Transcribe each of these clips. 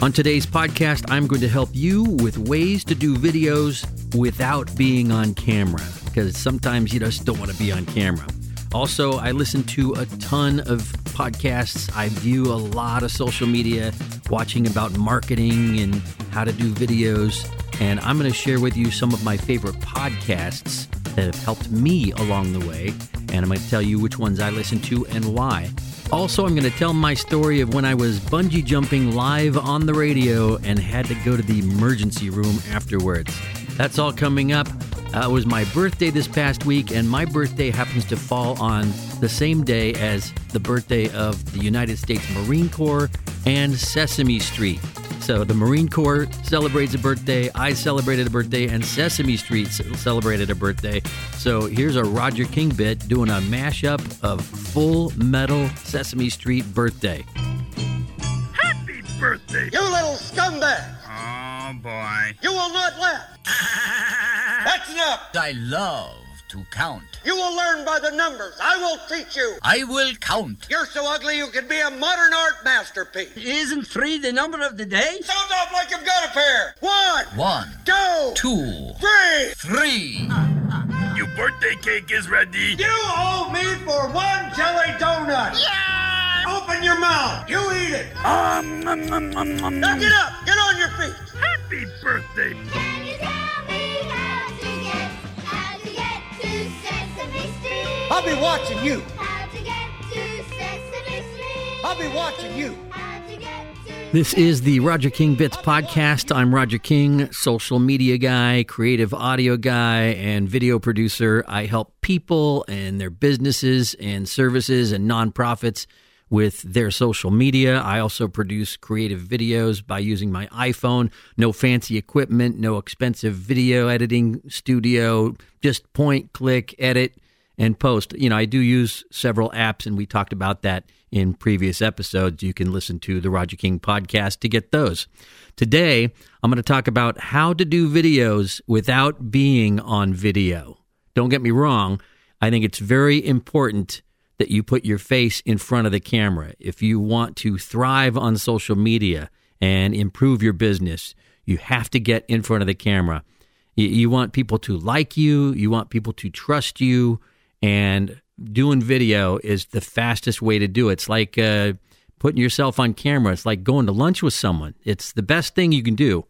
On today's podcast, I'm going to help you with ways to do videos without being on camera because sometimes you just don't want to be on camera. Also, I listen to a ton of podcasts. I view a lot of social media, watching about marketing and how to do videos. And I'm going to share with you some of my favorite podcasts that have helped me along the way. And I'm going to tell you which ones I listen to and why. Also, I'm going to tell my story of when I was bungee jumping live on the radio and had to go to the emergency room afterwards. That's all coming up. Uh, it was my birthday this past week, and my birthday happens to fall on the same day as the birthday of the United States Marine Corps and Sesame Street. So the Marine Corps celebrates a birthday, I celebrated a birthday, and Sesame Street celebrated a birthday. So here's a Roger King bit doing a mashup of Full Metal Sesame Street birthday. Happy birthday! You little scumbag! Oh boy. You will not laugh! That's enough! I love to count. You will learn by the numbers. I will teach you. I will count. You're so ugly you could be a modern art masterpiece. Isn't three the number of the day? Sound off like you've got a pair. One, One, two, two, three. three. Three. Your birthday cake is ready. You owe me for one jelly donut. Yeah! Open your mouth. You eat it. Um, nom, nom, nom, nom, Now get up. Get on your feet. Happy birthday. I'll be watching you. How to get to Sesame Street? I'll be watching you. How to get to This is the Roger King Bits podcast. I'm Roger King, social media guy, creative audio guy, and video producer. I help people and their businesses and services and nonprofits with their social media. I also produce creative videos by using my iPhone. No fancy equipment, no expensive video editing studio, just point, click, edit and post. You know, I do use several apps, and we talked about that in previous episodes. You can listen to the Roger King podcast to get those. Today, I'm going to talk about how to do videos without being on video. Don't get me wrong, I think it's very important that you put your face in front of the camera. If you want to thrive on social media and improve your business, you have to get in front of the camera. You, want people to like you, you want people to trust you, and doing video is the fastest way to do it. It's like uh, putting yourself on camera. It's like going to lunch with someone. It's the best thing you can do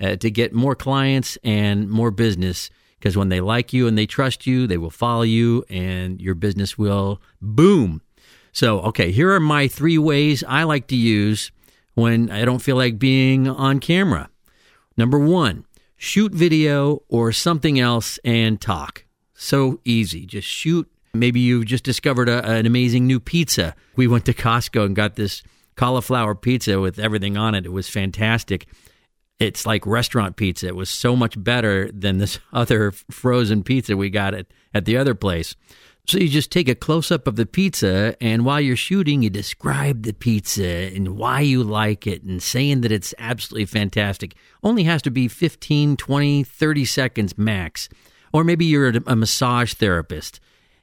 uh, to get more clients and more business because when they like you and they trust you, they will follow you and your business will boom. So, okay, here are my three ways I like to use when I don't feel like being on camera. Number one, shoot video or something else and talk. So easy. Just shoot. Maybe you've just discovered a, an amazing new pizza. We went to Costco and got this cauliflower pizza with everything on it. It was fantastic. It's like restaurant pizza. It was so much better than this other frozen pizza we got at, at the other place. So you just take a close up of the pizza, and while you're shooting, you describe the pizza and why you like it and saying that it's absolutely fantastic. Only has to be 15, 20, 30 seconds max. Or maybe you're a, massage therapist.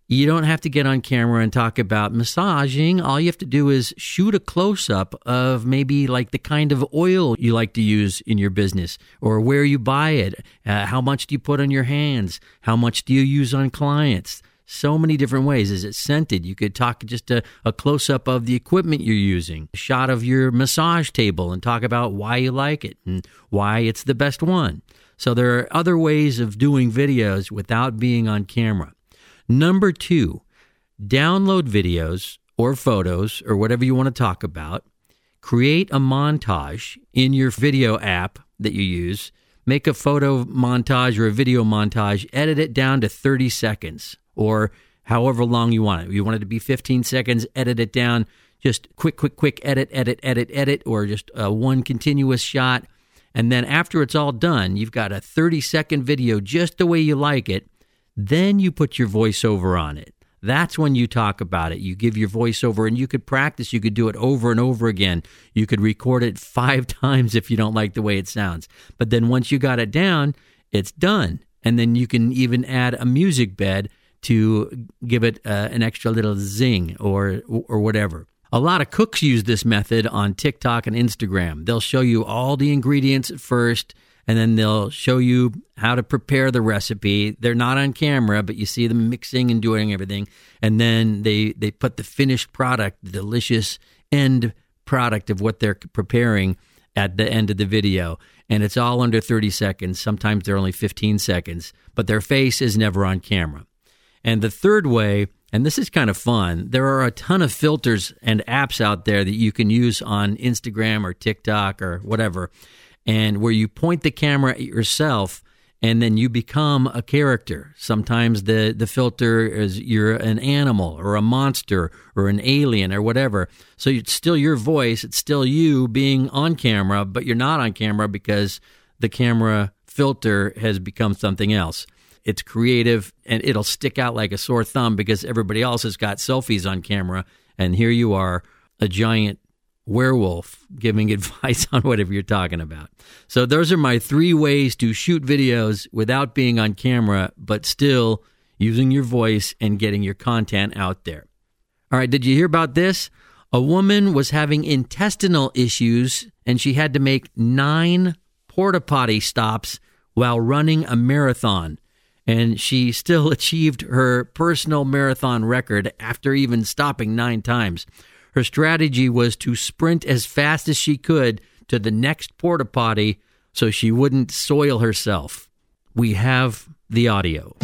You don't have to get on camera and talk about massaging. All you have to do is shoot a close up of maybe like the kind of oil you like to use in your business or where you buy it. Uh, how much do you put on your hands? How much do you use on clients? So many different ways. Is it scented? You could talk just a, a close up of the equipment you're using, a shot of your massage table, and talk about why you like it and why it's the best one. So there are other ways of doing videos without being on camera. Number two, download videos or photos or whatever you want to talk about. Create a montage in your video app that you use. Make a photo montage or a video montage, edit it down to 30 seconds or however long you want it. You want it to be 15 seconds, edit it down. Just quick, quick, quick, edit, edit, edit, edit, or just uh, one continuous shot. And then after it's all done, you've got a 30 second video just the way you like it. Then you put your voiceover on it. That's when you talk about it. You give your voiceover and you could practice. You could do it over and over again. You could record it five times if you don't like the way it sounds. But then once you got it down, it's done. And then you can even add a music bed to give it uh, an extra little zing or or whatever. A lot of cooks use this method on TikTok and Instagram. They'll show you all the ingredients at first, and then they'll show you how to prepare the recipe. They're not on camera, but you see them mixing and doing everything. And then they, they put the finished product, the delicious end product of what they're preparing at the end of the video. And it's all under 30 seconds. Sometimes they're only 15 seconds, but their face is never on camera. And the third way, and this is kind of fun, there are a ton of filters and apps out there that you can use on Instagram or TikTok or whatever, and where you point the camera at yourself and then you become a character. Sometimes the, the filter is you're an animal or a monster or an alien or whatever. So it's still your voice, it's still you being on camera, but you're not on camera because the camera filter has become something else. It's creative and it'll stick out like a sore thumb because everybody else has got selfies on camera. And here you are, a giant werewolf giving advice on whatever you're talking about. So, those are my three ways to shoot videos without being on camera, but still using your voice and getting your content out there. All right, did you hear about this? A woman was having intestinal issues and she had to make nine porta potty stops while running a marathon. And she still achieved her personal marathon record after even stopping nine times. Her strategy was to sprint as fast as she could to the next porta potty so she wouldn't soil herself. We have the audio.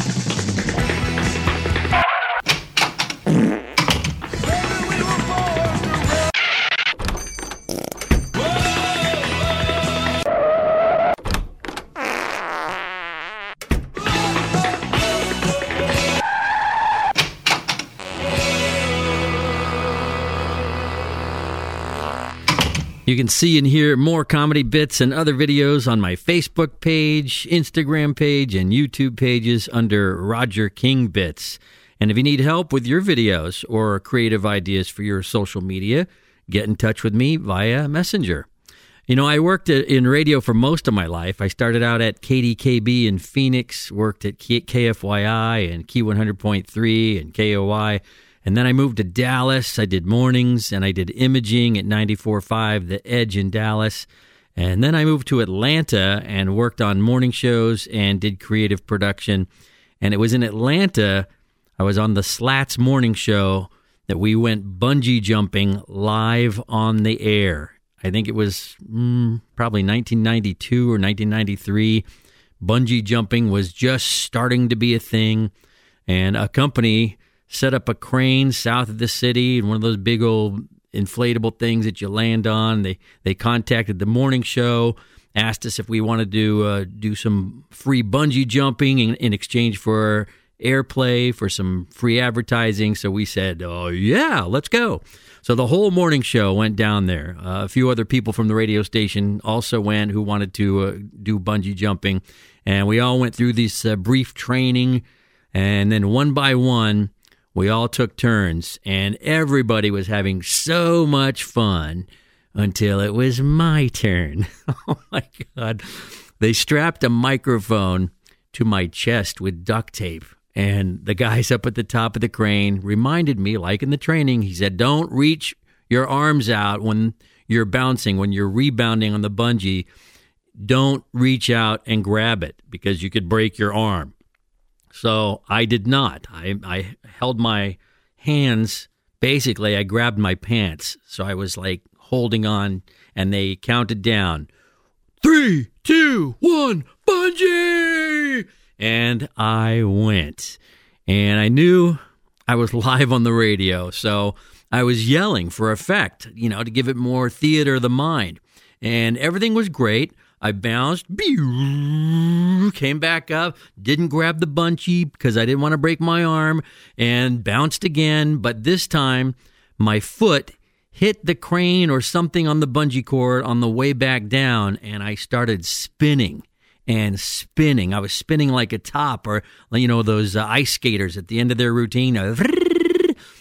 You can see and hear more comedy bits and other videos on my Facebook page, Instagram page, and YouTube pages under Roger King Bits. And if you need help with your videos or creative ideas for your social media, get in touch with me via Messenger. You know, I worked in radio for most of my life. I started out at KDKB in Phoenix, worked at KFYI and Key 100.3 and KOI. And then I moved to Dallas. I did mornings and I did imaging at 94.5, The Edge in Dallas. And then I moved to Atlanta and worked on morning shows and did creative production. And it was in Atlanta, I was on the Slats morning show that we went bungee jumping live on the air. I think it was mm, probably 1992 or 1993. Bungee jumping was just starting to be a thing. And a company set up a crane south of the city and one of those big old inflatable things that you land on. They they contacted the morning show, asked us if we wanted to uh, do some free bungee jumping in, in exchange for airplay for some free advertising. So we said, "Oh yeah, let's go." So the whole morning show went down there. Uh, a few other people from the radio station also went who wanted to uh, do bungee jumping, and we all went through this uh, brief training. And then one by one, we all took turns, and everybody was having so much fun until it was my turn. oh my God. They strapped a microphone to my chest with duct tape. And the guys up at the top of the crane reminded me, like in the training, he said, Don't reach your arms out when you're bouncing, when you're rebounding on the bungee. Don't reach out and grab it because you could break your arm. So I did not. I, I held my hands. Basically, I grabbed my pants. So I was like holding on, and they counted down three, two, one, bungee! And I went. And I knew I was live on the radio. So I was yelling for effect, you know, to give it more theater of the mind. And everything was great. I bounced, came back up, didn't grab the bungee because I didn't want to break my arm, and bounced again. But this time, my foot hit the crane or something on the bungee cord on the way back down, and I started spinning and spinning. I was spinning like a top, or you know those uh, ice skaters at the end of their routine.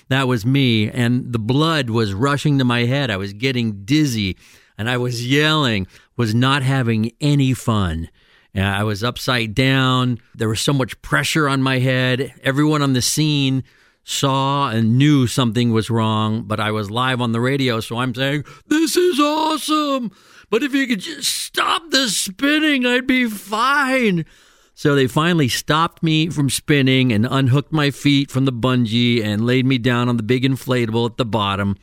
That was me, and the blood was rushing to my head. I was getting dizzy and I was yelling, was not having any fun. Uh, I was upside down. There was so much pressure on my head. Everyone on the scene saw and knew something was wrong, but I was live on the radio, so I'm saying, This is awesome. But if you could just stop the spinning, I'd be fine. So they finally stopped me from spinning and unhooked my feet from the bungee and laid me down on the big inflatable at the bottom.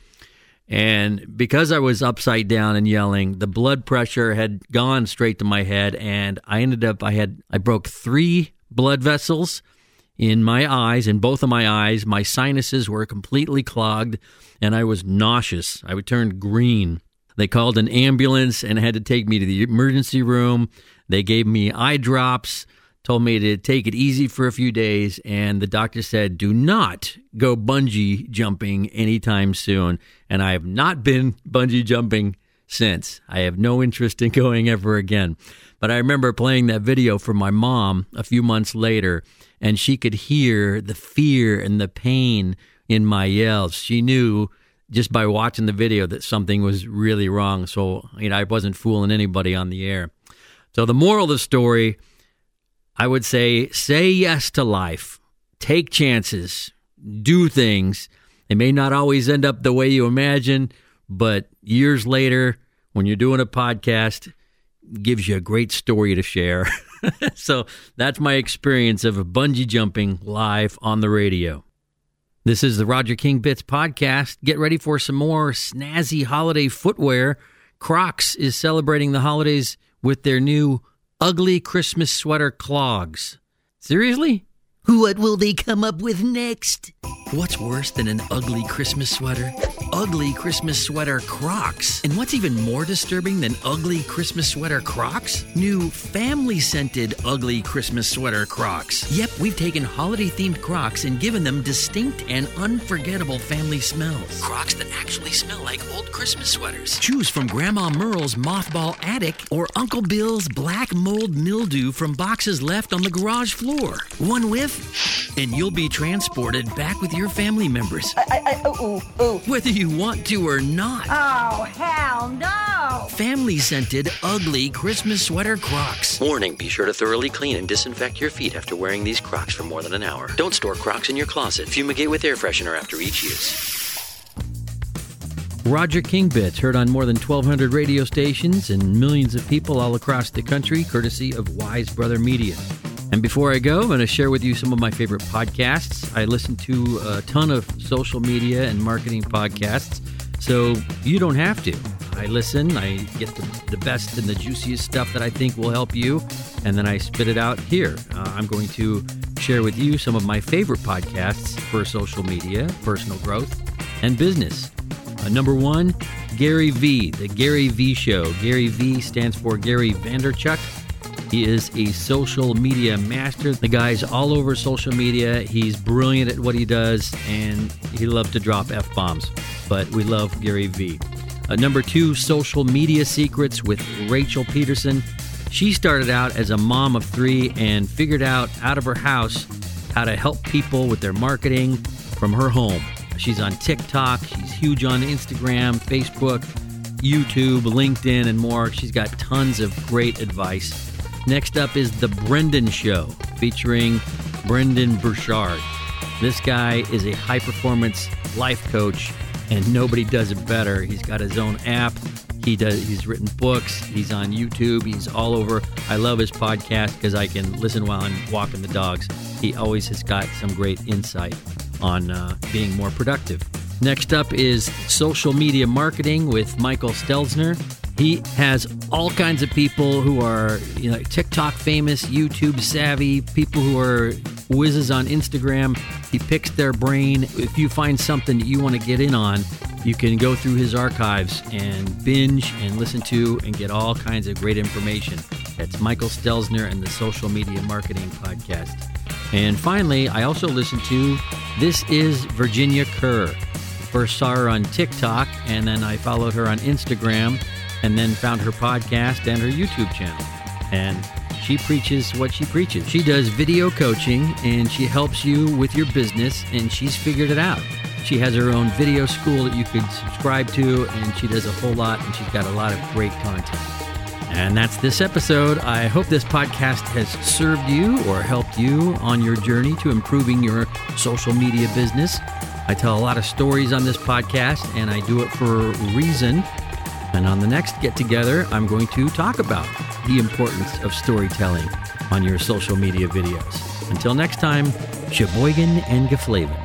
And because I was upside down and yelling, the blood pressure had gone straight to my head and I ended up I had I broke 3 blood vessels in my eyes, in both of my eyes. My sinuses were completely clogged and I was nauseous. I would turn green. They called an ambulance and had to take me to the emergency room. They gave me eye drops, told me to take it easy for a few days, and the doctor said, Do not go bungee jumping anytime soon. And I have not been bungee jumping since. I have no interest in going ever again. But I remember playing that video for my mom a few months later, and she could hear the fear and the pain in my yells. She knew just by watching the video that something was really wrong. So, you know, I wasn't fooling anybody on the air. So, the moral of the story, I would say say yes to life, take chances, do things. It may not always end up the way you imagine, but years later, when you're doing a podcast, gives you a great story to share. so that's my experience of bungee jumping live on the radio. This is the Roger King Bits podcast. Get ready for some more snazzy holiday footwear. Crocs is celebrating the holidays with their new ugly Christmas sweater clogs. Seriously? What will they come up with next? What's worse than an ugly Christmas sweater? Ugly Christmas sweater Crocs. And what's even more disturbing than ugly Christmas sweater Crocs? New family scented ugly Christmas sweater Crocs. Yep, we've taken holiday themed Crocs and given them distinct and unforgettable family smells. Crocs that actually smell like old Christmas sweaters. Choose from Grandma Merle's Mothball Attic or Uncle Bill's Black Mold Mildew from boxes left on the garage floor. One whiff, and you'll be transported back with your family members. I, I, ooh, ooh, ooh. Whether you want to or not. Oh, hell no! Family scented, ugly Christmas sweater Crocs. Warning be sure to thoroughly clean and disinfect your feet after wearing these Crocs for more than an hour. Don't store Crocs in your closet. Fumigate with air freshener after each use. Roger King Bits, heard on more than 1,200 radio stations and millions of people all across the country, courtesy of Wise Brother Media. And before I go, I'm going to share with you some of my favorite podcasts. I listen to a ton of social media and marketing podcasts, so you don't have to. I listen, I get the, the best and the juiciest stuff that I think will help you, and then I spit it out here. Uh, I'm going to share with you some of my favorite podcasts for social media, personal growth, and business. Uh, number one, Gary V, the Gary V Show. Gary V stands for Gary Vaynerchuk. He is a social media master. The guy's all over social media. He's brilliant at what he does, and he loves to drop F bombs. But we love Gary V. Uh, number two, Social Media Secrets with Rachel Pedersen. She started out as a mom of three and figured out out of her house how to help people with their marketing from her home. She's on TikTok, she's huge on Instagram, Facebook, YouTube, LinkedIn, and more. She's got tons of great advice. Next up is The Brendon Show, featuring Brendon Burchard. This guy is a high performance life coach, and nobody does it better. He's got his own app. He does. He's written books. He's on YouTube. He's all over. I love his podcast because I can listen while I'm walking the dogs. He always has got some great insight on uh, being more productive. Next up is social media marketing with Michael Stelzner. He has all kinds of people who are, you know, TikTok famous, YouTube savvy, people who are whizzes on Instagram. He picks their brain. If you find something that you want to get in on, you can go through his archives and binge and listen to and get all kinds of great information. That's Michael Stelzner and the Social Media Marketing Podcast. And finally, I also listen to This is Virginia Kerr. First saw her on TikTok, and then I followed her on Instagram, and then found her podcast and her YouTube channel. And she preaches what she preaches. She does video coaching and she helps you with your business, and she's figured it out. She has her own video school that you could subscribe to, and she does a whole lot, and she's got a lot of great content. And that's this episode. I hope this podcast has served you or helped you on your journey to improving your social media business. I tell a lot of stories on this podcast, and I do it for a reason. And on the next get together, I'm going to talk about the importance of storytelling on your social media videos. Until next time, Sheboygan and Geflavin.